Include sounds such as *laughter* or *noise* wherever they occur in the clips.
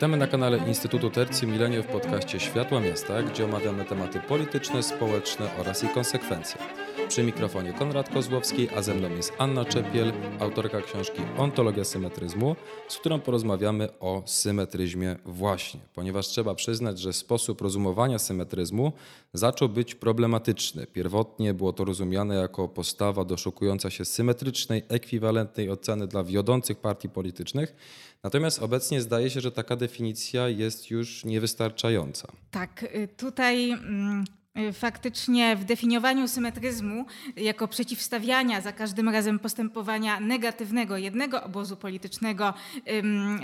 Witamy na kanale Instytutu Tercji Milenio w podcaście Światła Miasta, gdzie omawiamy tematy polityczne, społeczne oraz ich konsekwencje. Przy mikrofonie Konrad Kozłowski, a ze mną jest Anna Czepiel, autorka książki Ontologia symetryzmu, z którą porozmawiamy o symetryzmie właśnie, ponieważ trzeba przyznać, że sposób rozumowania symetryzmu zaczął być problematyczny. Pierwotnie było to rozumiane jako postawa doszukująca się symetrycznej, ekwiwalentnej oceny dla wiodących partii politycznych, Natomiast obecnie zdaje się, że taka definicja jest już niewystarczająca. Tak, y, tutaj mm, faktycznie w definiowaniu symetryzmu jako przeciwstawiania za każdym razem postępowania negatywnego jednego obozu politycznego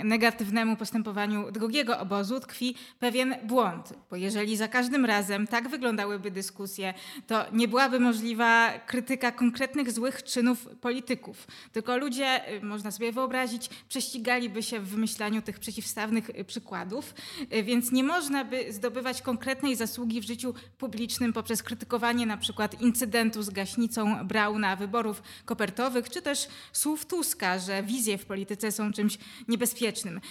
negatywnemu postępowaniu drugiego obozu tkwi pewien błąd. Bo jeżeli za każdym razem tak wyglądałyby dyskusje, to nie byłaby możliwa krytyka konkretnych złych czynów polityków. Tylko ludzie, y, można sobie wyobrazić, prześcigaliby się w wymyślaniu tych przeciwstawnych y, przykładów, więc nie można by zdobywać konkretnej zasługi w życiu publicznym publicznym poprzez krytykowanie na przykład incydentu z gaśnicą Brauna, wyborów kopertowych, czy też słów Tuska, że wizje w polityce są czymś niebezpiecznym.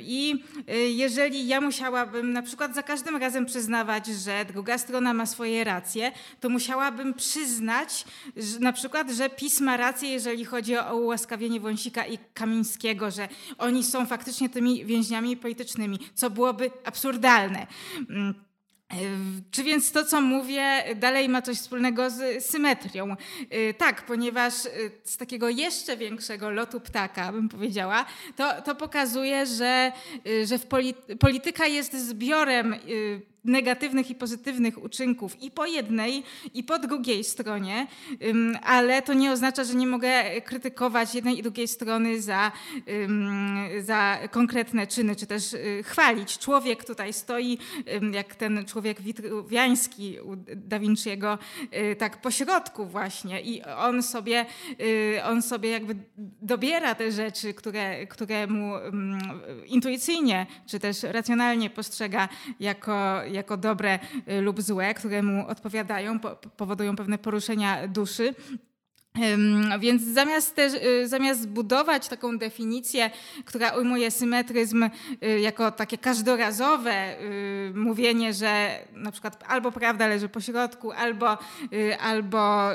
I y, jeżeli ja musiałabym na przykład za każdym razem przyznawać, że druga strona ma swoje racje, to musiałabym przyznać że na przykład, że PiS ma rację, jeżeli chodzi o ułaskawienie Wąsika i Kamińskiego, że oni są faktycznie tymi więźniami politycznymi, co byłoby absurdalne. Czy więc to, co mówię, dalej ma coś wspólnego z symetrią? Y, tak, ponieważ y, z takiego jeszcze większego lotu ptaka, bym powiedziała, to, to pokazuje, że, y, że polityka jest zbiorem negatywnych i pozytywnych uczynków i po jednej, i po drugiej stronie, ale to nie oznacza, że nie mogę krytykować jednej i drugiej strony za, za konkretne czyny, czy też y, chwalić. Człowiek tutaj stoi, jak ten człowiek witruwiański u Da Vinci'ego, y, tak po środku właśnie i on sobie, y, on sobie jakby dobiera te rzeczy, które, które mu intuicyjnie, czy też racjonalnie postrzega jako jako dobre y, lub złe, które mu odpowiadają, powodują pewne poruszenia duszy. Więc zamiast, też, y, zamiast budować taką definicję, która ujmuje symetryzm y, jako takie każdorazowe y, mówienie, że na przykład albo prawda leży po środku, albo, albo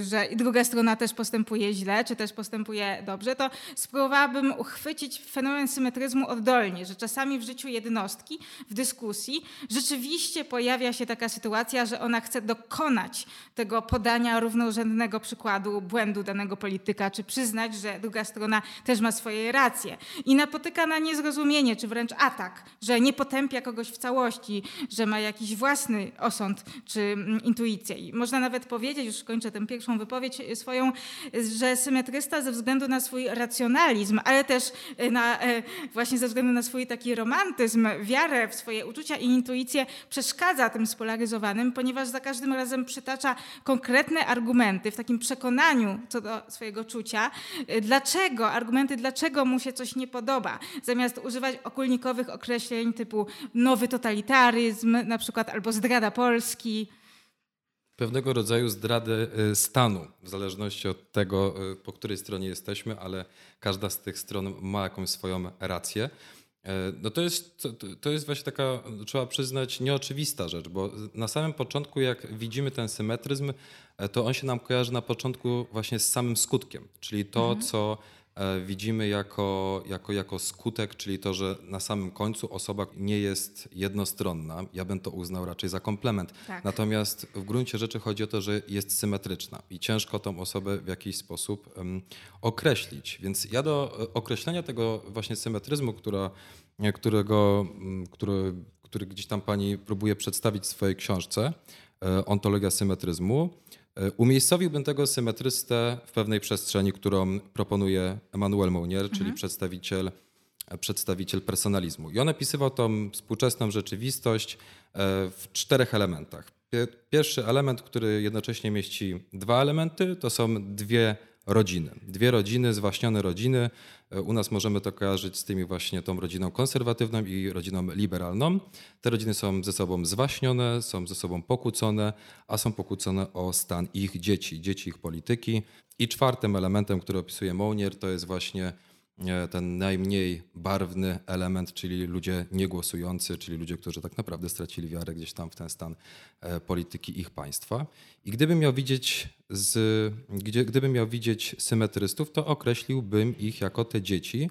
że druga strona też postępuje źle, czy też postępuje dobrze, to spróbowałabym uchwycić fenomen symetryzmu oddolnie, że czasami w życiu jednostki, w dyskusji rzeczywiście pojawia się taka sytuacja, że ona chce dokonać tego podania równorzędnego przykładu błędu danego polityka, czy przyznać, że druga strona też ma swoje racje. I napotyka na niezrozumienie, czy wręcz atak, że nie potępia kogoś w całości, że ma jakiś własny osąd czy mm, intuicję. I można nawet powiedzieć, już kończę tę pierwszą wypowiedź swoją, że symetrysta ze względu na swój racjonalizm, ale też e, na, e, właśnie ze względu na swój taki romantyzm, wiarę w swoje uczucia i intuicję przeszkadza tym spolaryzowanym, ponieważ za każdym razem przytacza konkretne argumenty w takim przekonaniu, przekonaniu co do swojego czucia, y, dlaczego, argumenty, dlaczego mu się coś nie podoba, zamiast używać okulnikowych określeń typu nowy totalitaryzm, na przykład albo zdrada Polski. Pewnego rodzaju zdrady stanu, w zależności od tego, y, po której stronie jesteśmy, ale każda z tych stron ma jakąś swoją rację. E, no to jest, to, to jest właśnie taka, trzeba przyznać, nieoczywista rzecz, bo na samym początku, jak widzimy ten symetryzm, e, to on się nam kojarzy na początku właśnie z samym skutkiem, czyli to, mhm. co widzimy jako, jako, jako skutek, czyli to, że na samym końcu osoba nie jest jednostronna. Ja bym to uznał raczej za komplement. Tak. Natomiast w gruncie rzeczy chodzi o to, że jest symetryczna i ciężko tą osobę w jakiś sposób um, określić. Więc ja do e, określenia tego właśnie symetryzmu, która, którego, który, który gdzieś tam pani próbuje przedstawić w swojej książce, e, Ontologia symetryzmu, E, umiejscowiłbym tego symetrystę w pewnej przestrzeni, którą proponuje Emmanuel Mounier, czyli mhm. przedstawiciel, e, przedstawiciel personalizmu. I on opisywał tą współczesną rzeczywistość e, w czterech elementach. Pierwszy element, który jednocześnie mieści dwa elementy, to są dwie rodziny. Dwie rodziny, zwaśnione rodziny. E, u nas możemy to kojarzyć z tymi właśnie tą rodziną konserwatywną i rodziną liberalną. Te rodziny są ze sobą zwaśnione, są ze sobą pokłócone, a są pokłócone o stan ich dzieci, dzieci ich polityki. I czwartym elementem, który opisuje Mounier, to jest właśnie ten najmniej barwny element, czyli ludzie niegłosujący, czyli ludzie, którzy tak naprawdę stracili wiarę gdzieś tam w ten stan polityki ich państwa. I gdybym miał widzieć, z, gdybym miał widzieć symetrystów, to określiłbym ich jako te dzieci,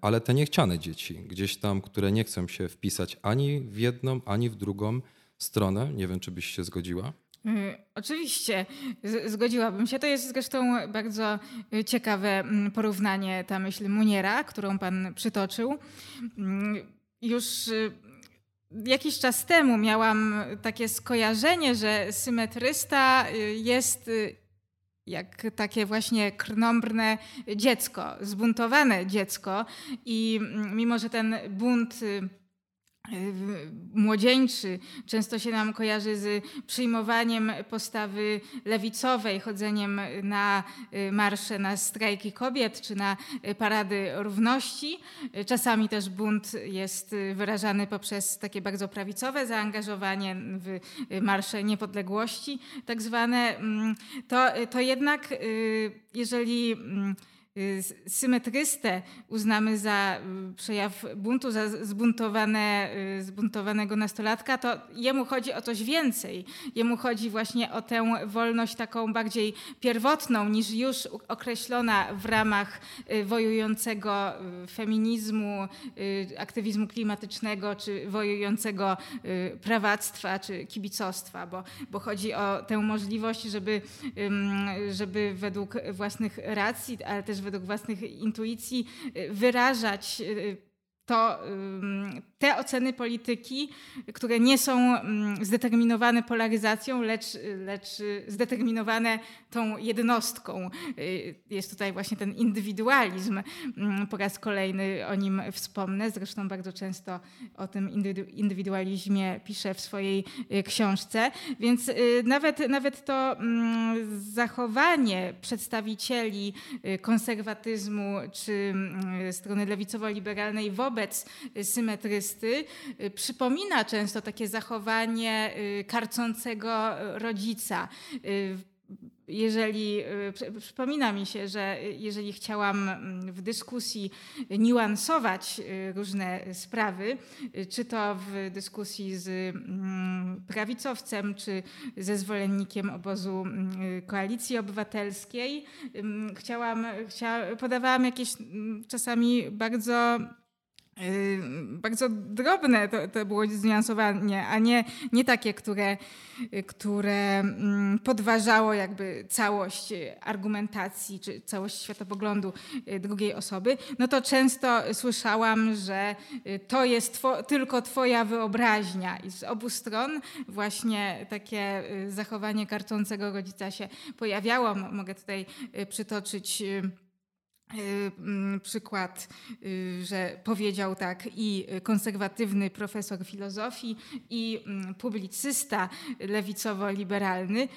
ale te niechciane dzieci, gdzieś tam, które nie chcą się wpisać ani w jedną, ani w drugą stronę. Nie wiem, czy byś się zgodziła. Y, oczywiście, zgodziłabym się. To jest zresztą bardzo y, ciekawe mm, porównanie, ta myśl Muniera, którą pan przytoczył. Mm, już y, jakiś czas temu miałam takie skojarzenie, że symetrysta jest jak takie właśnie krnąbrne dziecko, zbuntowane dziecko i mm, mimo, że ten bunt młodzieńczy często się nam kojarzy z przyjmowaniem postawy lewicowej, chodzeniem na y, marsze, na strajki kobiet czy na y, parady równości. Czasami też bunt jest wyrażany poprzez takie bardzo prawicowe zaangażowanie w marsze niepodległości, tak zwane. Mm, to, to jednak, jeżeli mm, symetrystę uznamy za y, przejaw buntu, za zbuntowane, y, zbuntowanego nastolatka, to jemu chodzi o coś więcej. Jemu chodzi właśnie o tę wolność taką bardziej pierwotną niż już określona w ramach wojującego feminizmu, aktywizmu klimatycznego, czy wojującego prawactwa, czy kibicostwa, bo, bo chodzi o tę możliwość, żeby, żeby według własnych racji, ale też według własnych intuicji y, wyrażać y, to te oceny polityki, które nie są zdeterminowane polaryzacją, lecz, lecz zdeterminowane tą jednostką. Y, jest tutaj właśnie ten indywidualizm. Po raz kolejny o nim wspomnę. Zresztą bardzo często o tym indywidualizmie piszę w swojej y, książce. Więc y, nawet, nawet to zachowanie przedstawicieli konserwatyzmu czy strony lewicowo-liberalnej wobec symetrysty y, przypomina często takie zachowanie y, karcącego rodzica. Y, jeżeli przypomina mi się, że jeżeli chciałam mm, w dyskusji niuansować różne sprawy, czy to w dyskusji z mm, prawicowcem, czy ze zwolennikiem obozu mm, koalicji obywatelskiej, chciałam, chcia, podawałam jakieś czasami bardzo bardzo drobne to, to było zniuansowanie, a nie, nie takie, które, które mm, podważało jakby całość argumentacji czy całość światopoglądu y, drugiej osoby, no to często słyszałam, że y, to jest two, tylko twoja wyobraźnia i z obu stron właśnie takie y, zachowanie karczącego rodzica się pojawiało. Mogę tutaj przytoczyć przykład, y, że powiedział tak i konserwatywny profesor filozofii, i mm, publicysta lewicowo-liberalny. Y,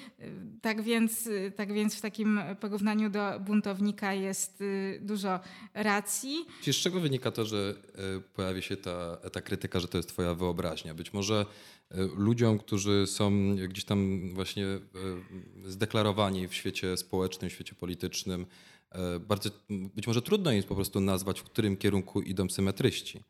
tak więc, tak więc w takim porównaniu do buntownika jest dużo racji. Z czego wynika to, że pojawi się ta, ta krytyka, że to jest twoja wyobraźnia? Być może ludziom, którzy są gdzieś tam właśnie zdeklarowani w świecie społecznym, w świecie politycznym, bardzo, być może trudno jest po prostu nazwać, w którym kierunku idą symetryści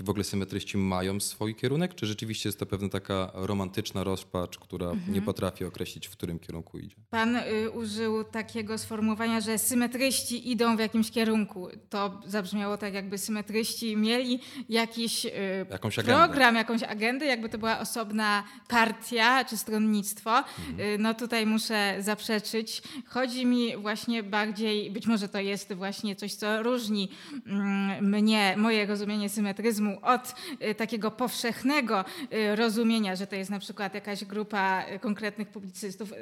w ogóle symetryści mają swój kierunek, czy rzeczywiście jest to pewna taka romantyczna rozpacz, która mhm. nie potrafi określić, w którym kierunku idzie? Pan y, użył takiego sformułowania, że symetryści idą w jakimś kierunku. To zabrzmiało tak, jakby symetryści mieli jakiś y, Jakąś program, agendę. jakąś agendę, jakby to była osobna partia czy stronnictwo. Mhm. Y, no tutaj muszę zaprzeczyć. Chodzi mi właśnie bardziej, być może to jest właśnie coś, co różni mm, mnie, moje rozumienie symetryzmu od y, takiego powszechnego y, rozumienia, że to jest na przykład jakaś grupa y, konkretnych publicystów.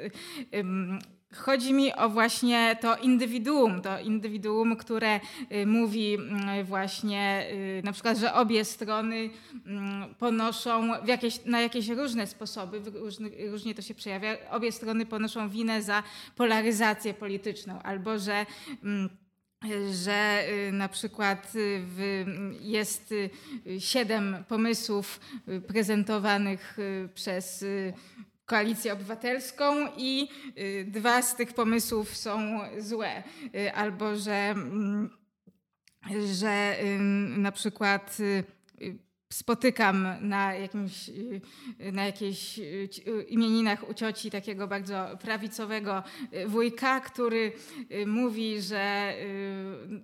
Chodzi mi o właśnie to indywiduum, to indywiduum, które mówi właśnie na przykład, że obie strony ponoszą jakieś, na jakieś różne sposoby, różnie to się przejawia, obie strony ponoszą winę za polaryzację polityczną albo że mm, że y, na przykład y, jest y, siedem pomysłów prezentowanych przez Koalicję Obywatelską i dwa z tych pomysłów są złe, albo że mm, że na przykład spotykam na, jakimś, na jakichś imieninach u cioci takiego bardzo prawicowego wujka, który mówi, że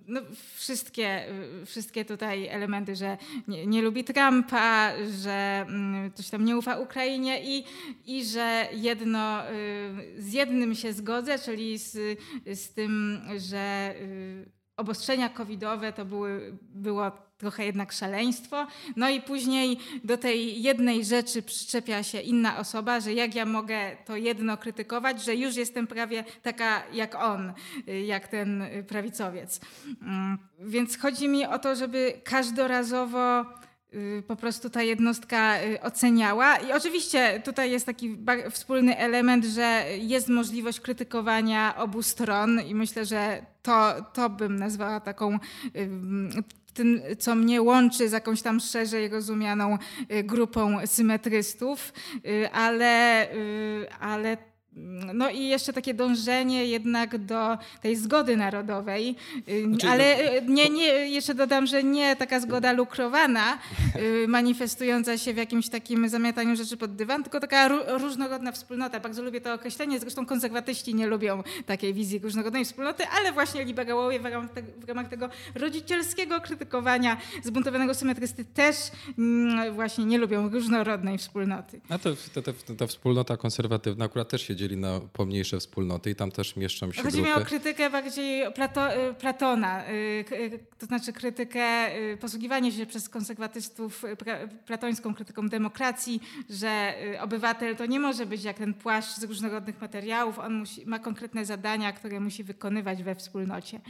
no, wszystkie, wszystkie tutaj elementy, że nie, nie, lubi Trumpa, że mm, coś tam nie ufa Ukrainie i, i że jedno, z jednym się zgodzę, czyli z, z tym, że obostrzenia covidowe to były, było trochę jednak szaleństwo. No i później do tej jednej rzeczy przyczepia się inna osoba, że jak ja mogę to jedno krytykować, że już jestem prawie taka jak on, jak ten prawicowiec. Mm, więc chodzi mi o to, żeby każdorazowo po prostu ta jednostka y, oceniała. I oczywiście tutaj jest taki wspólny element, że jest możliwość krytykowania obu stron i myślę, że to, to bym nazwała taką tym, co mnie łączy z jakąś tam szerzej rozumianą y, grupą symetrystów, y, ale, y, ale no i jeszcze takie dążenie jednak do tej zgody narodowej, znaczy, ale no, nie, nie, jeszcze dodam, że nie taka zgoda lukrowana, y, *laughs* manifestująca się w jakimś takim zamiataniu rzeczy pod dywan, tylko taka różnorodna wspólnota. Bardzo lubię to określenie, zresztą konserwatyści nie lubią takiej wizji różnorodnej wspólnoty, ale właśnie liberałowie w ramach, w ramach tego rodzicielskiego krytykowania zbuntowanego symetrysty też mm, właśnie nie lubią różnorodnej wspólnoty. A to, to, to, ta wspólnota konserwatywna akurat też się dzieli na pomniejsze wspólnoty i tam też mieszczą się Chodzi grupy. mi o krytykę bardziej Plato, y, Platona, y, y, to znaczy krytykę, posługiwanie się przez konserwatystów platońską krytyką demokracji, że obywatel to nie może być jak ten płaszcz z różnorodnych materiałów, on musi, ma konkretne zadania, które musi wykonywać we wspólnocie.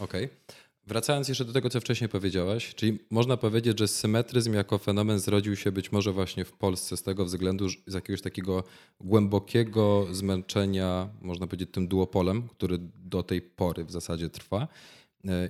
Okej. Okay. Wracając jeszcze do tego, co wcześniej powiedziałaś, czyli można powiedzieć, że symetryzm jako fenomen zrodził się być może właśnie w Polsce z tego względu, z jakiegoś takiego głębokiego zmęczenia, można powiedzieć, tym duopolem, który do tej pory w zasadzie trwa.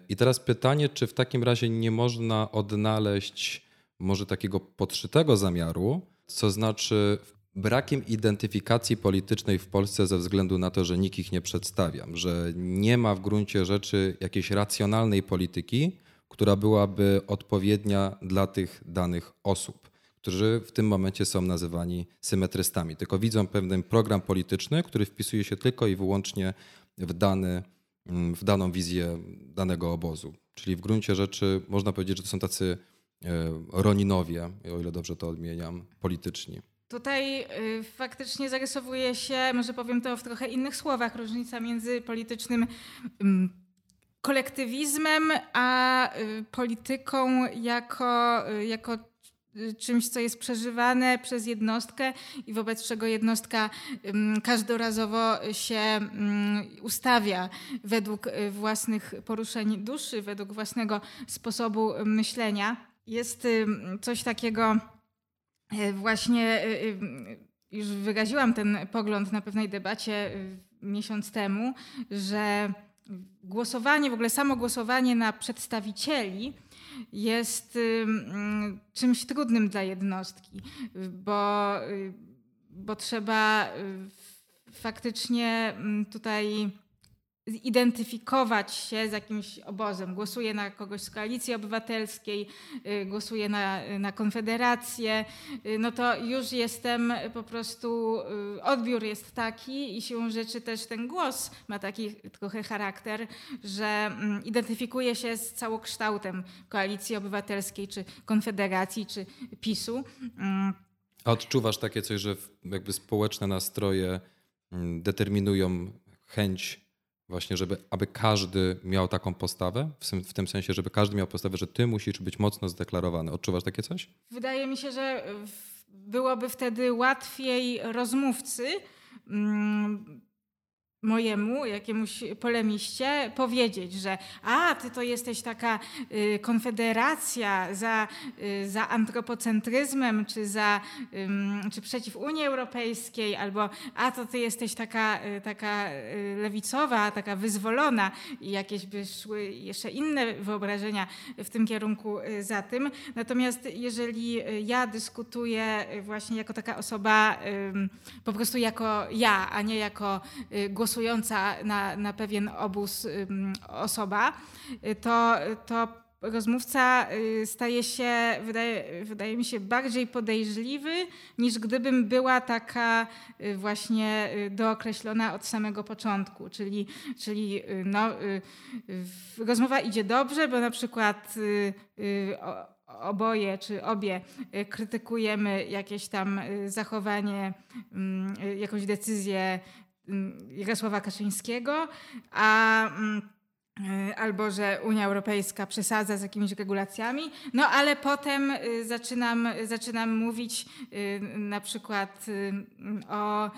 I teraz pytanie, czy w takim razie nie można odnaleźć może takiego podszytego zamiaru, co znaczy brakiem identyfikacji politycznej w Polsce ze względu na to, że nikt ich nie przedstawia, że nie ma w gruncie rzeczy jakiejś racjonalnej polityki, która byłaby odpowiednia dla tych danych osób, którzy w tym momencie są nazywani symetrystami, tylko widzą pewien program polityczny, który wpisuje się tylko i wyłącznie w, dany, w daną wizję danego obozu. Czyli w gruncie rzeczy można powiedzieć, że to są tacy e, Roninowie, o ile dobrze to odmieniam, polityczni. Tutaj y, faktycznie zarysowuje się, może powiem to w trochę innych słowach, różnica między politycznym y, kolektywizmem a y, polityką jako, y, jako czymś, co jest przeżywane przez jednostkę i wobec czego jednostka każdorazowo się ustawia według własnych poruszeń duszy, według własnego sposobu myślenia. Jest coś takiego właśnie e, e, już wyraziłam ten pogląd na pewnej debacie miesiąc temu, że głosowanie, w ogóle samo głosowanie na przedstawicieli jest czymś trudnym dla jednostki, bo, bo trzeba faktycznie tutaj zidentyfikować się z jakimś obozem. Głosuję na kogoś z koalicji obywatelskiej, y, głosuję na, na Konfederację, y, no to już jestem po prostu, y, odbiór jest taki i siłą rzeczy też ten głos ma taki trochę charakter, że mm, identyfikuje się z całokształtem koalicji obywatelskiej, czy Konfederacji, czy PiSu. Mm. A odczuwasz takie coś, że jakby społeczne nastroje mm, determinują chęć Właśnie, żeby aby każdy miał taką postawę, w, tym sensie, żeby każdy miał postawę, że ty musisz być mocno zdeklarowany. Odczuwasz takie coś? Wydaje mi się, że byłoby wtedy łatwiej rozmówcy mm, mojemu jakiemuś polemiście powiedzieć, że a, ty to jesteś taka y, konfederacja za, y, za antropocentryzmem, czy, za, czy przeciw Unii Europejskiej, albo a, to ty jesteś taka, y, taka lewicowa, taka wyzwolona i jakieś by szły jeszcze inne wyobrażenia w tym kierunku za tym. Natomiast jeżeli ja dyskutuję właśnie jako taka osoba, po prostu jako ja, a nie jako głos na, na pewien obóz osoba, to, to rozmówca y, staje się, wydaje, wydaje mi się, bardziej podejrzliwy, niż gdybym była taka y, właśnie y, dookreślona od samego początku. Czyli, czyli no, rozmowa idzie dobrze, bo na przykład oboje czy obie krytykujemy jakieś tam zachowanie, jakąś decyzję Jarosława Kaczyńskiego, a mm, albo że Unia Europejska przesadza z jakimiś regulacjami, no ale potem y, zaczynam, zaczynam mówić y, na przykład o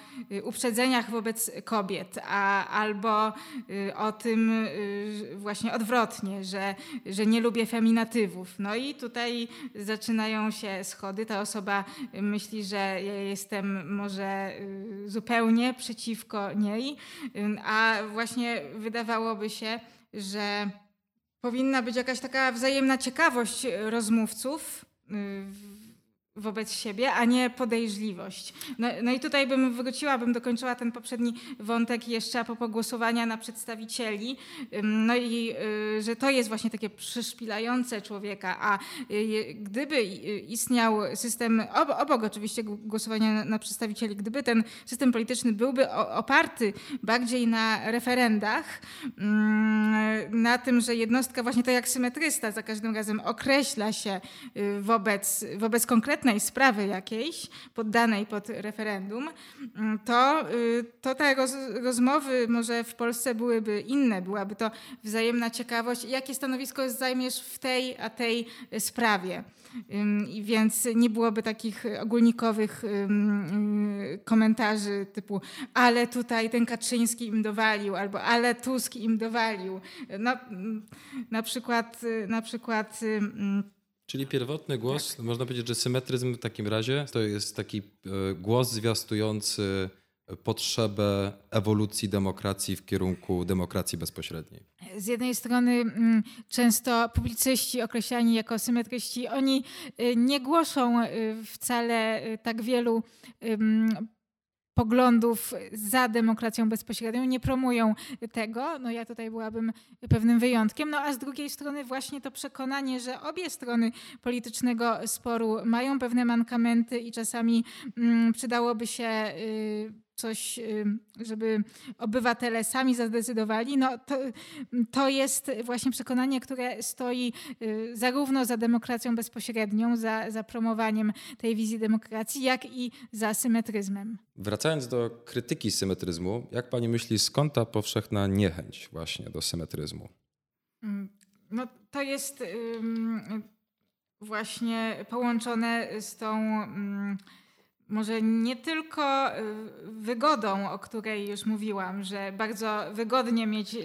uprzedzeniach wobec kobiet, a, albo o tym właśnie odwrotnie, że, że nie lubię feminatywów. No i tutaj zaczynają się schody. Ta osoba myśli, że ja jestem może zupełnie przeciwko niej, a właśnie wydawałoby się, że powinna być jakaś taka wzajemna ciekawość rozmówców y, wobec siebie, a nie podejrzliwość. No, no, i tutaj bym wróciła, bym dokończyła ten poprzedni wątek jeszcze a propos głosowania na przedstawicieli. No i y, że to jest właśnie takie przyszpilające człowieka, a y, gdyby istniał system, obok oczywiście głosowania na przedstawicieli, gdyby ten system polityczny byłby oparty bardziej na referendach, na tym, że jednostka właśnie tak jak symetrysta za każdym razem określa się y, wobec, wobec konkretnej konkretnej sprawy jakiejś, poddanej pod referendum, mm, to, y, to te roz, rozmowy może w Polsce byłyby inne. Byłaby to wzajemna ciekawość, jakie stanowisko zajmiesz w tej a tej sprawie. I więc nie byłoby takich ogólnikowych y, komentarzy typu ale tutaj ten Kaczyński im dowalił, albo ale Tusk im dowalił. No, na przykład, na przykład Czyli pierwotny głos, tak. można powiedzieć, że symetryzm w takim razie to jest taki e, głos zwiastujący potrzebę ewolucji demokracji w kierunku demokracji bezpośredniej. Z jednej strony mm, często publicyści określani jako symetryści, oni e, nie głoszą e, wcale tak wielu poglądów za demokracją bezpośrednią, nie promują tego. No ja tutaj byłabym pewnym wyjątkiem. No a z drugiej strony właśnie to przekonanie, że obie strony politycznego sporu mają pewne mankamenty i czasami mm, przydałoby się y, coś, żeby obywatele sami zadecydowali, no to, to jest właśnie przekonanie, które stoi y, zarówno za demokracją bezpośrednią, za, za promowaniem tej wizji demokracji, jak i za symetryzmem. Wracając do krytyki symetryzmu, jak pani myśli, skąd ta powszechna niechęć właśnie do symetryzmu? Mm, no to jest właśnie połączone z tą mm, może nie tylko y, wygodą, o której już mówiłam, że bardzo wygodnie mieć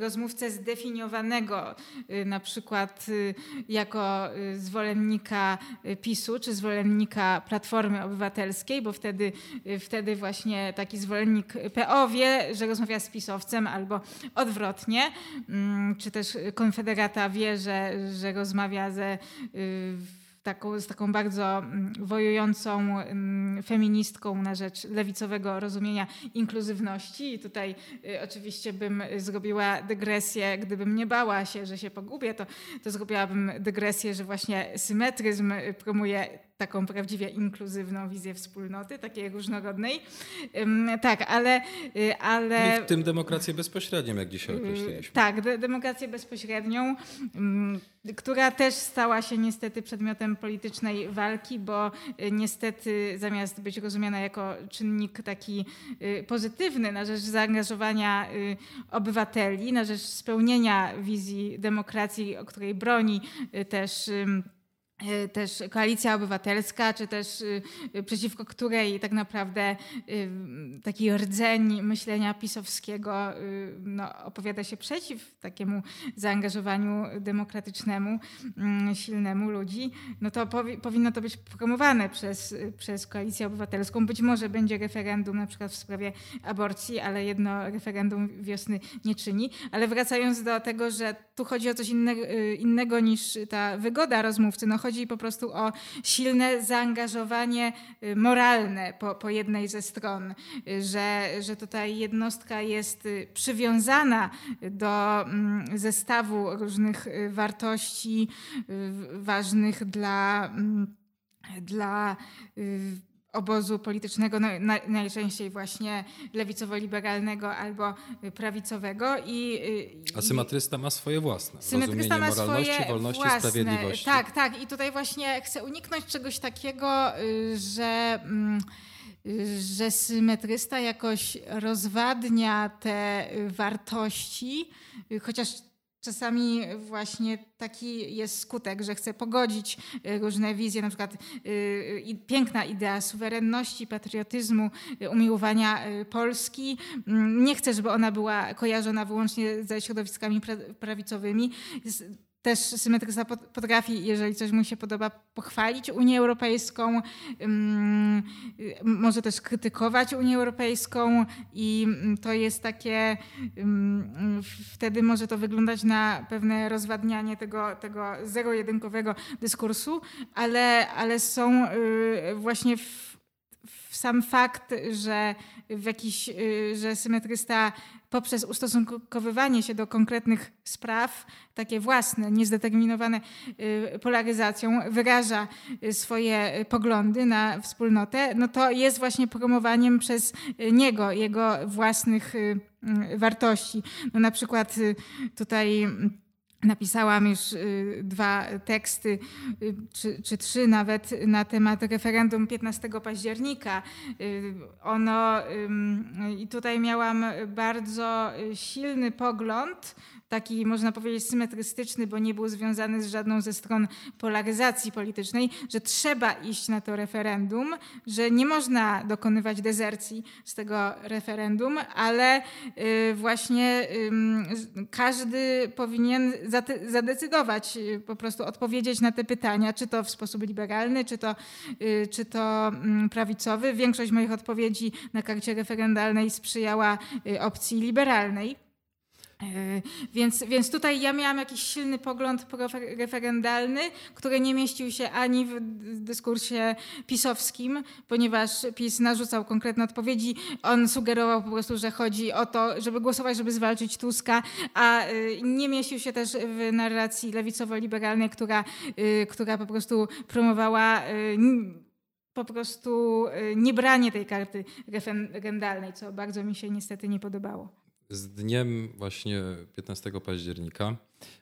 rozmówcę zdefiniowanego y, na przykład y, jako zwolennika PiSu czy zwolennika Platformy Obywatelskiej, bo wtedy, wtedy właśnie taki zwolennik PO wie, że rozmawia z pisowcem albo odwrotnie, mm, czy też Konfederata wie, że, że rozmawia ze taką, z taką bardzo mm, wojującą mm, feministką na rzecz lewicowego rozumienia inkluzywności. I tutaj y, oczywiście bym zrobiła dygresję, gdybym nie bała się, że się pogubię, to, to zrobiłabym dygresję, że właśnie symetryzm promuje taką prawdziwie inkluzywną wizję wspólnoty, takiej różnorodnej. Tak, ale... Y, ale... I w tym demokrację bezpośrednią, jak dzisiaj y, określiliśmy. Tak, de demokrację bezpośrednią, która też stała się niestety przedmiotem politycznej walki, bo y, niestety zamiast być rozumiana jako czynnik taki pozytywny na rzecz zaangażowania obywateli, na rzecz spełnienia wizji demokracji, o której broni też też koalicja obywatelska, czy też e, przeciwko której tak naprawdę e, taki rdzeń myślenia pisowskiego no, opowiada się przeciw takiemu zaangażowaniu demokratycznemu, mm, silnemu ludzi, no to powi powinno to być promowane przez, przez koalicję obywatelską. Być może będzie referendum na przykład w sprawie aborcji, ale jedno referendum wiosny nie czyni. Ale wracając do tego, że tu chodzi o coś innego, innego niż ta wygoda rozmówcy, no chodzi po prostu o silne zaangażowanie y, moralne po, po jednej ze stron, y, że, że tutaj jednostka jest przywiązana do mm, zestawu różnych wartości ważnych dla, mm, dla obozu politycznego, no, na, najczęściej właśnie lewicowo-liberalnego albo prawicowego. I, A symetrysta ma swoje własne symetrysta ma moralności, swoje wolności, własne. sprawiedliwości. Tak, tak. I tutaj właśnie chcę uniknąć czegoś takiego, y, że mm, y, że symetrysta jakoś rozwadnia te wartości, y, chociaż Czasami właśnie taki jest skutek, że chce pogodzić y, różne wizje, na przykład y, piękna idea suwerenności, patriotyzmu, y, umiłowania Polski. Mm, nie chcę, żeby ona była kojarzona wyłącznie ze środowiskami prawicowymi też symetrysta potrafi, jeżeli coś mu się podoba, pochwalić Unię Europejską, może też krytykować Unię Europejską i to jest takie, wtedy może to wyglądać na pewne rozwadnianie tego, tego zero-jedynkowego dyskursu, ale, ale są y, właśnie w sam fakt, że w jakiś, y, że symetrysta poprzez ustosunkowywanie się do konkretnych spraw, takie własne, niezdeterminowane y, polaryzacją, wyraża y, swoje poglądy na wspólnotę, no to jest właśnie promowaniem przez niego jego własnych wartości. No na przykład tutaj Napisałam już y, dwa teksty, y, czy, czy, trzy nawet, na temat referendum 15 października. Y, ono, i tutaj miałam bardzo silny pogląd, taki można powiedzieć symetrystyczny, bo nie był związany z żadną ze stron polaryzacji politycznej, że trzeba iść na to referendum, że nie można dokonywać dezercji z tego referendum, ale właśnie każdy powinien zadecydować, y, po prostu odpowiedzieć na te pytania, czy to w sposób liberalny, czy to, y, czy to mm, prawicowy. Większość moich odpowiedzi na karcie referendalnej sprzyjała opcji liberalnej. E, więc, więc tutaj ja miałam jakiś silny pogląd referendalny, który nie mieścił się ani w dyskursie pisowskim, ponieważ PiS narzucał konkretne odpowiedzi. On sugerował po prostu, że chodzi o to, żeby głosować, żeby zwalczyć Tuska, a e, nie mieścił się też w narracji lewicowo-liberalnej, która, e, która po prostu promowała po prostu niebranie tej karty referendalnej, co bardzo mi się niestety nie podobało z dniem właśnie 15 października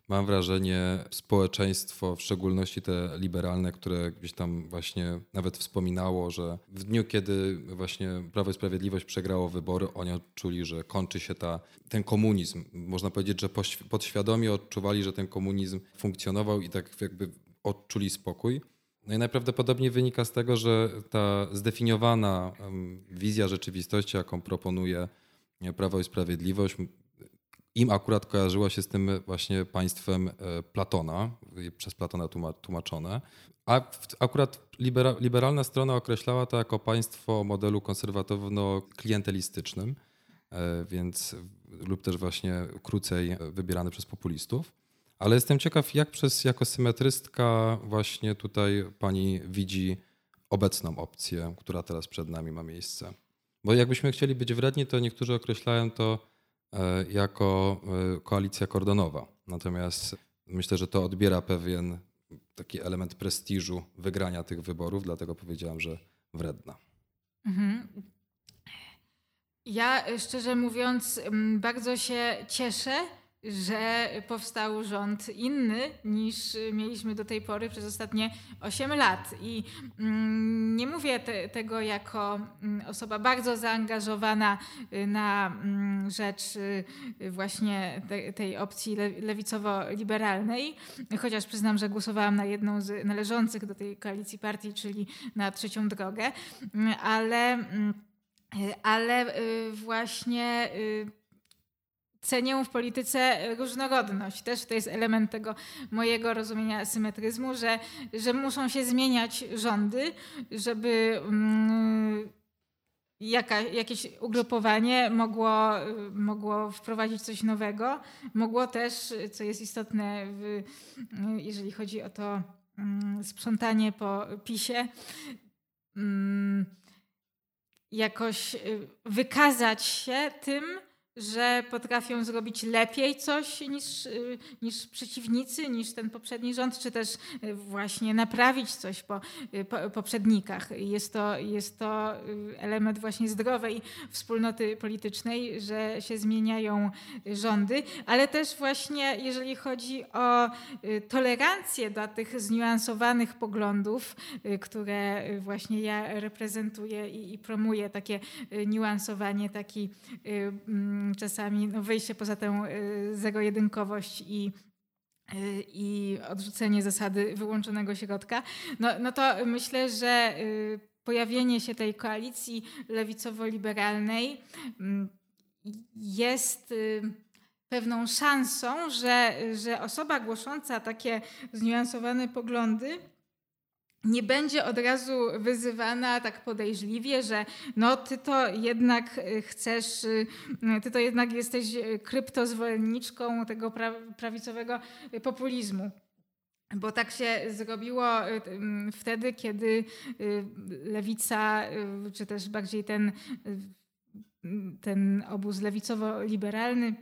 mam wrażenie społeczeństwo, w szczególności te liberalne, które gdzieś tam właśnie nawet wspominało, że w dniu, kiedy właśnie Prawo i Sprawiedliwość przegrało wybory, oni odczuli, że kończy się ta, ten komunizm. Można powiedzieć, że podświadomie odczuwali, że ten komunizm funkcjonował i tak jakby odczuli spokój. No i najprawdopodobniej wynika z tego, że ta zdefiniowana wizja rzeczywistości, jaką proponuje Prawo i Sprawiedliwość, im akurat kojarzyło się z tym właśnie państwem e, Platona, przez Platona tłumaczone, a akurat liberalna strona określała to jako państwo o modelu konserwatywno-klientelistycznym, e, więc lub też właśnie krócej wybierane przez populistów. Ale jestem ciekaw, jak przez jako symetrystka właśnie tutaj pani widzi obecną opcję, która teraz przed nami ma miejsce. Bo jakbyśmy chcieli być wredni, to niektórzy określają to e, jako e, koalicja kordonowa. Natomiast myślę, że to odbiera pewien taki element prestiżu wygrania tych wyborów, dlatego powiedziałam, że wredna. Mhm. Ja szczerze mówiąc, bardzo się cieszę, że powstał rząd inny niż mieliśmy do tej pory przez ostatnie 8 lat. I mm, nie mówię te, tego jako mm, osoba bardzo zaangażowana y, na mm, rzecz y, właśnie te, tej opcji lewicowo-liberalnej, chociaż przyznam, że głosowałam na jedną z należących do tej koalicji partii, czyli na trzecią drogę, ale, ale y, właśnie cenię w polityce różnorodność. Też to jest element tego mojego rozumienia symetryzmu, że, że muszą się zmieniać rządy, żeby mm, jaka, jakieś ugrupowanie mogło, mogło wprowadzić coś nowego. Mogło też, co jest istotne, w, jeżeli chodzi o to, mm, sprzątanie po PiSie jakoś wykazać się tym, że potrafią zrobić lepiej coś niż, y, niż przeciwnicy, niż ten poprzedni rząd, czy też y, właśnie naprawić coś po, y, po poprzednikach. Jest to, jest to element właśnie zdrowej wspólnoty politycznej, że się zmieniają rządy, ale też właśnie jeżeli chodzi o tolerancję dla tych zniuansowanych poglądów, które właśnie ja reprezentuję i, i promuję, takie niuansowanie, taki mm, czasami no, wyjście poza tę y, zero-jedynkowość i y, i odrzucenie zasady wyłączonego środka, no, no to myślę, że y, pojawienie się tej koalicji lewicowo-liberalnej mm, jest pewną szansą, że, że osoba głosząca takie zniuansowane poglądy nie będzie od razu wyzywana tak podejrzliwie, że no ty to jednak y, chcesz, y, ty to jednak jesteś kryptozwolenniczką tego prawicowego populizmu. Bo tak się zrobiło wtedy, kiedy lewica, czy też bardziej ten, ten obóz lewicowo-liberalny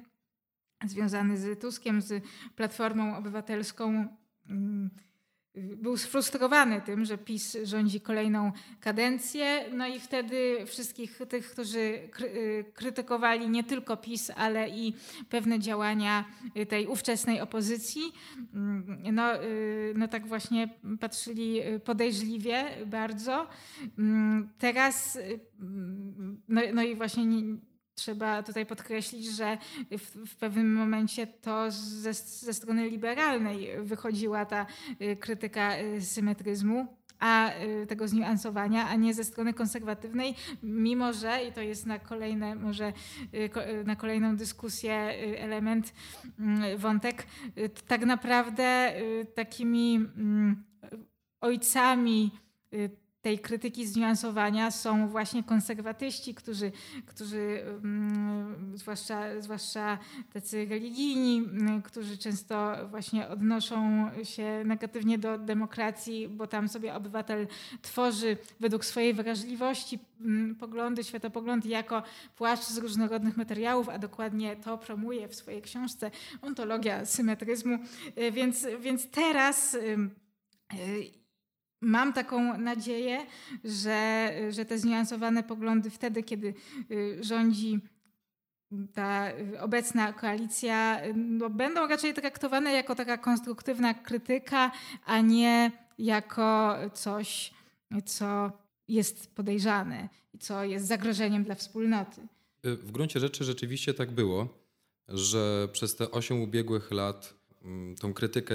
związany z Tuskiem, z Platformą Obywatelską, był sfrustrowany tym, że PiS rządzi kolejną kadencję. No i wtedy wszystkich tych, którzy y, krytykowali nie tylko PiS, ale i pewne działania tej ówczesnej opozycji, mm, no, y, no tak właśnie patrzyli podejrzliwie bardzo. Mm, teraz, y, no, no i właśnie Trzeba tutaj podkreślić, że w, w pewnym momencie to ze, ze, strony liberalnej wychodziła ta y, krytyka y, symetryzmu, a y, tego zniuansowania, a nie ze strony konserwatywnej, mimo że, i to jest na kolejne, może na kolejną dyskusję element, mm, wątek, tak naprawdę takimi mm, ojcami tej krytyki zniuansowania są właśnie konserwatyści, którzy, którzy mm, zwłaszcza, zwłaszcza tacy religijni, mm, którzy często właśnie odnoszą się negatywnie do demokracji, bo tam sobie obywatel tworzy według swojej wrażliwości mm, poglądy, światopogląd jako płaszcz z różnorodnych materiałów, a dokładnie to promuje w swojej książce Ontologia symetryzmu. Y, więc, więc teraz y, Mam taką nadzieję, że, że te zniuansowane poglądy wtedy, kiedy y, rządzi ta obecna koalicja, no, będą raczej traktowane jako taka konstruktywna krytyka, a nie jako coś, co jest podejrzane i co jest zagrożeniem dla wspólnoty. W gruncie rzeczy rzeczywiście tak było, że przez te osiem ubiegłych lat mm, tą krytykę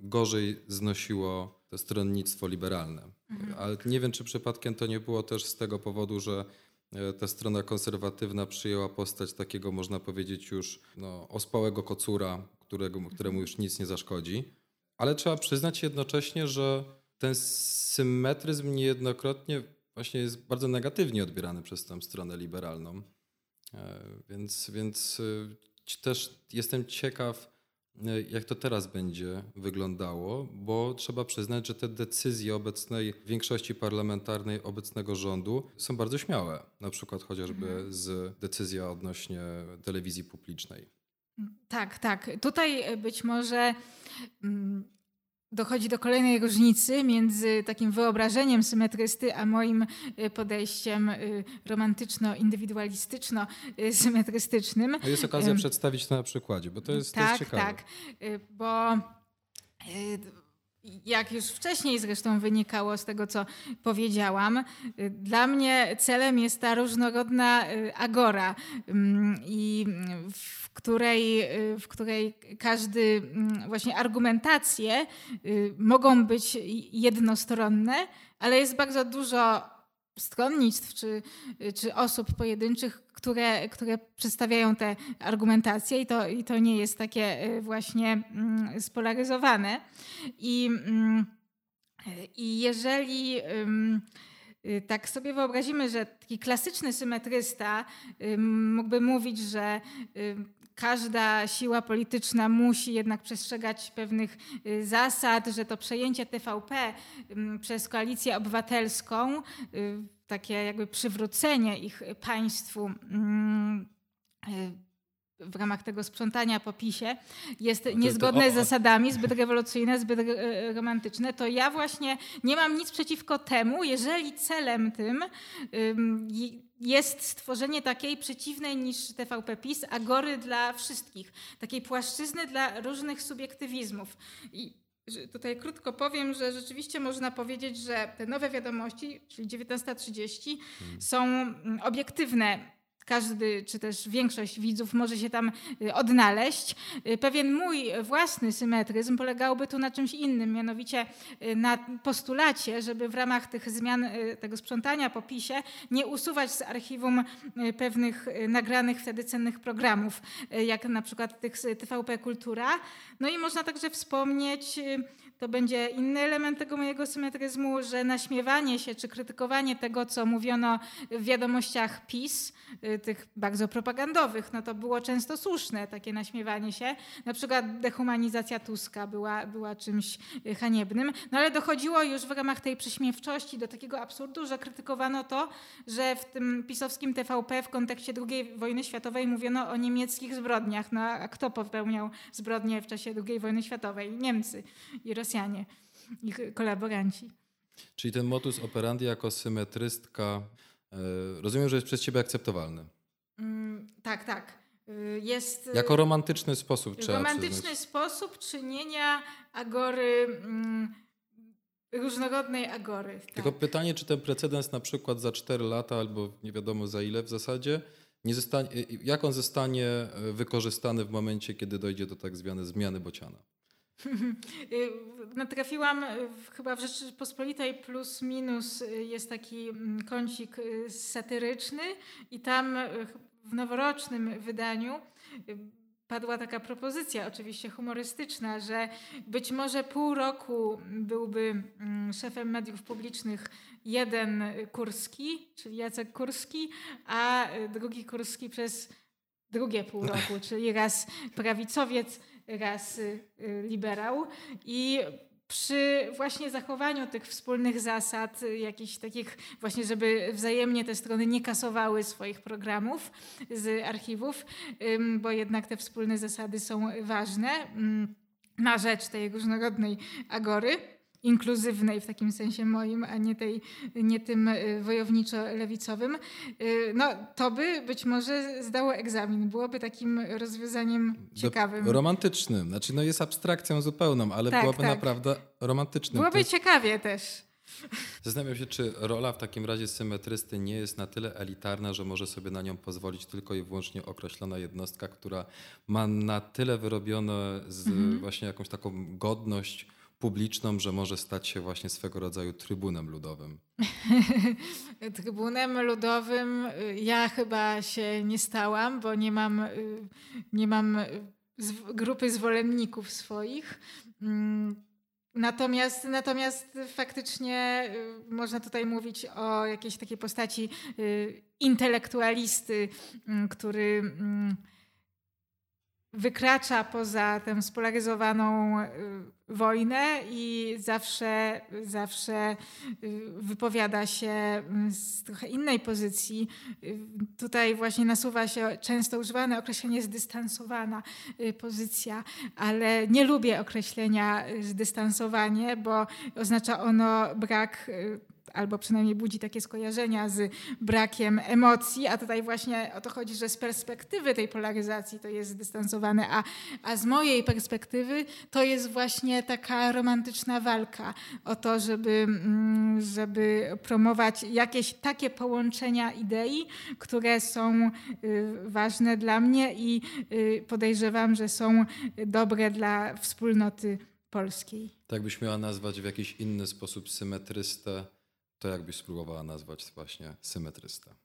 gorzej znosiło to stronnictwo liberalne. Mhm. Ale nie wiem, czy przypadkiem to nie było też z tego powodu, że e, ta strona konserwatywna przyjęła postać takiego, można powiedzieć, już no, ospałego kocura, którego, któremu już nic nie zaszkodzi. Ale trzeba przyznać jednocześnie, że ten symetryzm niejednokrotnie właśnie jest bardzo negatywnie odbierany przez tę stronę liberalną. E, więc, więc e, też jestem ciekaw, jak to teraz będzie wyglądało, bo trzeba przyznać, że te decyzje obecnej większości parlamentarnej obecnego rządu są bardzo śmiałe. Na przykład chociażby mhm. z decyzja odnośnie telewizji publicznej. Tak, tak. Tutaj być może mm, dochodzi do kolejnej różnicy między takim wyobrażeniem symetrysty, a moim y, podejściem y, romantyczno-indywidualistyczno-symetrystycznym. Jest okazja przedstawić to na przykładzie, bo to jest, tak, to jest ciekawe. Tak, y, bo jak już wcześniej zresztą wynikało z tego, co powiedziałam, dla mnie celem jest ta różnorodna agora mm, w której, w której każdy mm, właśnie argumentacje mogą być jednostronne, ale jest bardzo dużo stronnictw czy, czy osób pojedynczych, które, które przedstawiają te argumentacje i to, i to nie jest takie y, właśnie mm, spolaryzowane. I, mm, i jeżeli y, tak sobie wyobrazimy, że taki klasyczny symetrysta mógłby mówić, że każda siła polityczna musi jednak przestrzegać pewnych y, zasad, że to przejęcie TVP przez koalicję obywatelską, y, takie jakby przywrócenie ich państwu w ramach tego sprzątania po PiSie jest niezgodne z zasadami, zbyt rewolucyjne, zbyt e, romantyczne, to ja właśnie nie mam nic przeciwko temu, jeżeli celem tym jest stworzenie takiej przeciwnej niż TVP PiS agory dla wszystkich, takiej płaszczyzny dla różnych subiektywizmów. I tutaj krótko powiem, że rzeczywiście można powiedzieć, że te nowe wiadomości, czyli 19.30, hmm. są mm, obiektywne każdy, czy też większość widzów może się tam y, odnaleźć. Y, pewien mój własny symetryzm polegałby tu na czymś innym, mianowicie y, na postulacie, żeby w ramach tych zmian, tego sprzątania po PiSie nie usuwać z archiwum pewnych nagranych wtedy cennych programów, jak na przykład tych z TVP Kultura. No i można także wspomnieć to będzie inny element tego mojego symetryzmu, że naśmiewanie się czy krytykowanie tego, co mówiono w wiadomościach PiS, y, tych bardzo propagandowych, no to było często słuszne takie naśmiewanie się. Na przykład dehumanizacja Tuska była, była czymś y, haniebnym, no ale dochodziło już w ramach tej prześmiewczości do takiego absurdu, że krytykowano to, że w tym pisowskim TVP w kontekście II wojny światowej mówiono o niemieckich zbrodniach. No a kto popełniał zbrodnie w czasie II wojny światowej? Niemcy i Rosjanie, ich kolaboranci. Czyli ten modus operandi jako symetrystka, e, rozumiem, że jest przez ciebie akceptowalny. Mm, tak, tak. Y, jest. Y, jako romantyczny sposób trzeba Romantyczny przyznać. sposób czynienia agory. Mm, różnorodnej agory. Tak. Tylko pytanie, czy ten precedens na przykład za 4 lata albo nie wiadomo za ile w zasadzie, nie zostanie, jak on zostanie e, wykorzystany w momencie, kiedy dojdzie do tak zwanej zmiany bociana? Natrafiłam chyba w Rzeczypospolitej plus minus y, jest taki mm, kącik y, satyryczny i tam y, w noworocznym wydaniu padła taka propozycja, oczywiście humorystyczna, że być może pół roku byłby mm, szefem mediów publicznych jeden Kurski, czyli Jacek Kurski, a drugi Kurski przez drugie pół roku, czyli raz prawicowiec, raz y, liberał. I przy właśnie zachowaniu tych wspólnych zasad, y, jakichś takich właśnie, żeby wzajemnie te strony nie kasowały swoich programów z archiwów, bo jednak te wspólne zasady są ważne na rzecz tej różnorodnej agory inkluzywnej w takim sensie moim, a nie, tej, nie tym y, wojowniczo-lewicowym, y, no to by być może zdało egzamin. Byłoby takim rozwiązaniem ciekawym. Do, romantycznym. Znaczy no jest abstrakcją zupełną, ale tak, byłoby tak. naprawdę romantycznym. Byłoby to... ciekawie też. Zastanawiam się, czy rola w takim razie symetrysty nie jest na tyle elitarna, że może sobie na nią pozwolić tylko i wyłącznie określona jednostka, która ma na tyle wyrobione z mhm. właśnie jakąś taką godność publiczną, że może stać się właśnie swego rodzaju trybunem ludowym? *laughs* trybunem ludowym y, ja chyba się nie stałam, bo nie mam, y, nie mam y, grupy zwolenników swoich. Mm, natomiast, natomiast faktycznie można tutaj mówić o jakiejś takiej postaci intelektualisty, który mm, wykracza poza tę spolaryzowaną y, wojnę i zawsze, zawsze y, wypowiada się y, z trochę innej pozycji. Tutaj właśnie nasuwa się często używane określenie zdystansowana pozycja, ale nie lubię określenia zdystansowanie, bo oznacza ono brak albo przynajmniej budzi takie skojarzenia z brakiem emocji, a tutaj właśnie o to chodzi, że z perspektywy tej polaryzacji to jest zdystansowane, a, a z mojej perspektywy to jest właśnie taka romantyczna walka o to, żeby, mm, żeby promować jakieś takie połączenia idei, które są y, ważne dla mnie i y, podejrzewam, że są dobre dla wspólnoty polskiej. Tak byś miała nazwać w jakiś inny sposób symetrystę to jakbyś spróbowała nazwać właśnie symetrysta?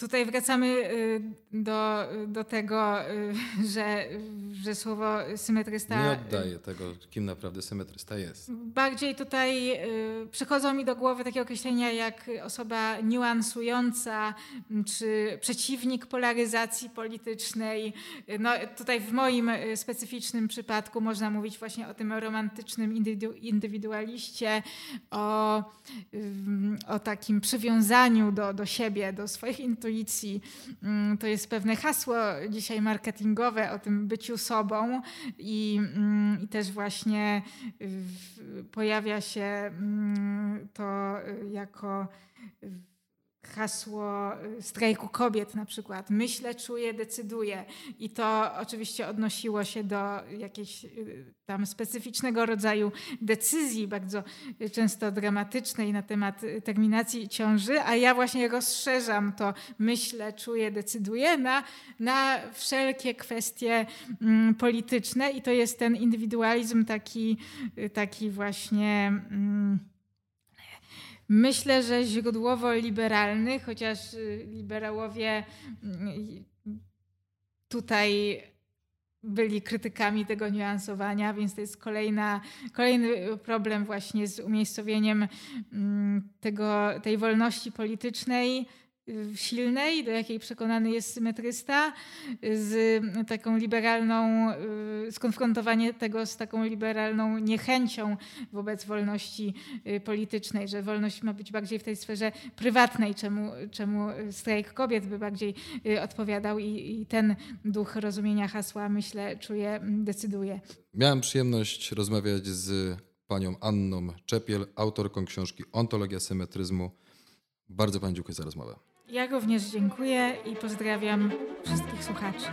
Tutaj wracamy y, do, do tego, y, że, że słowo symetrysta. Nie oddaje tego, kim naprawdę symetrysta jest. Bardziej tutaj y, przychodzą mi do głowy takie określenia jak osoba niuansująca, czy przeciwnik polaryzacji politycznej. No, tutaj w moim specyficznym przypadku można mówić właśnie o tym romantycznym indywidualiście, o, o takim przywiązaniu do, do siebie, do swoich intuicji intuicji. Mm, to jest pewne hasło dzisiaj marketingowe o tym byciu sobą i, mm, i też właśnie pojawia się mm, to jako hasło y, strajku kobiet na przykład. Myślę, czuję, decyduję. I to oczywiście odnosiło się do jakiejś y, tam specyficznego rodzaju decyzji, bardzo często dramatycznej na temat y, terminacji ciąży, a ja właśnie rozszerzam to myślę, czuję, decyduję na, na wszelkie kwestie mm, polityczne i to jest ten indywidualizm taki, taki właśnie... Myślę, że źródłowo liberalny, chociaż y, liberałowie mm, tutaj byli krytykami tego niuansowania, więc to jest kolejna, kolejny problem właśnie z umiejscowieniem mm, tego, tej wolności politycznej silnej, do jakiej przekonany jest symetrysta, z taką liberalną, y, skonfrontowanie tego z taką liberalną niechęcią wobec wolności y, politycznej, że wolność ma być bardziej w tej sferze prywatnej, czemu, czemu strajk kobiet by bardziej y, odpowiadał i, i ten duch rozumienia hasła, myślę, czuje, decyduje. Miałem przyjemność rozmawiać z panią Anną Czepiel, autorką książki Ontologia symetryzmu. Bardzo Pani dziękuję za rozmowę. Ja również dziękuję i pozdrawiam wszystkich słuchaczy.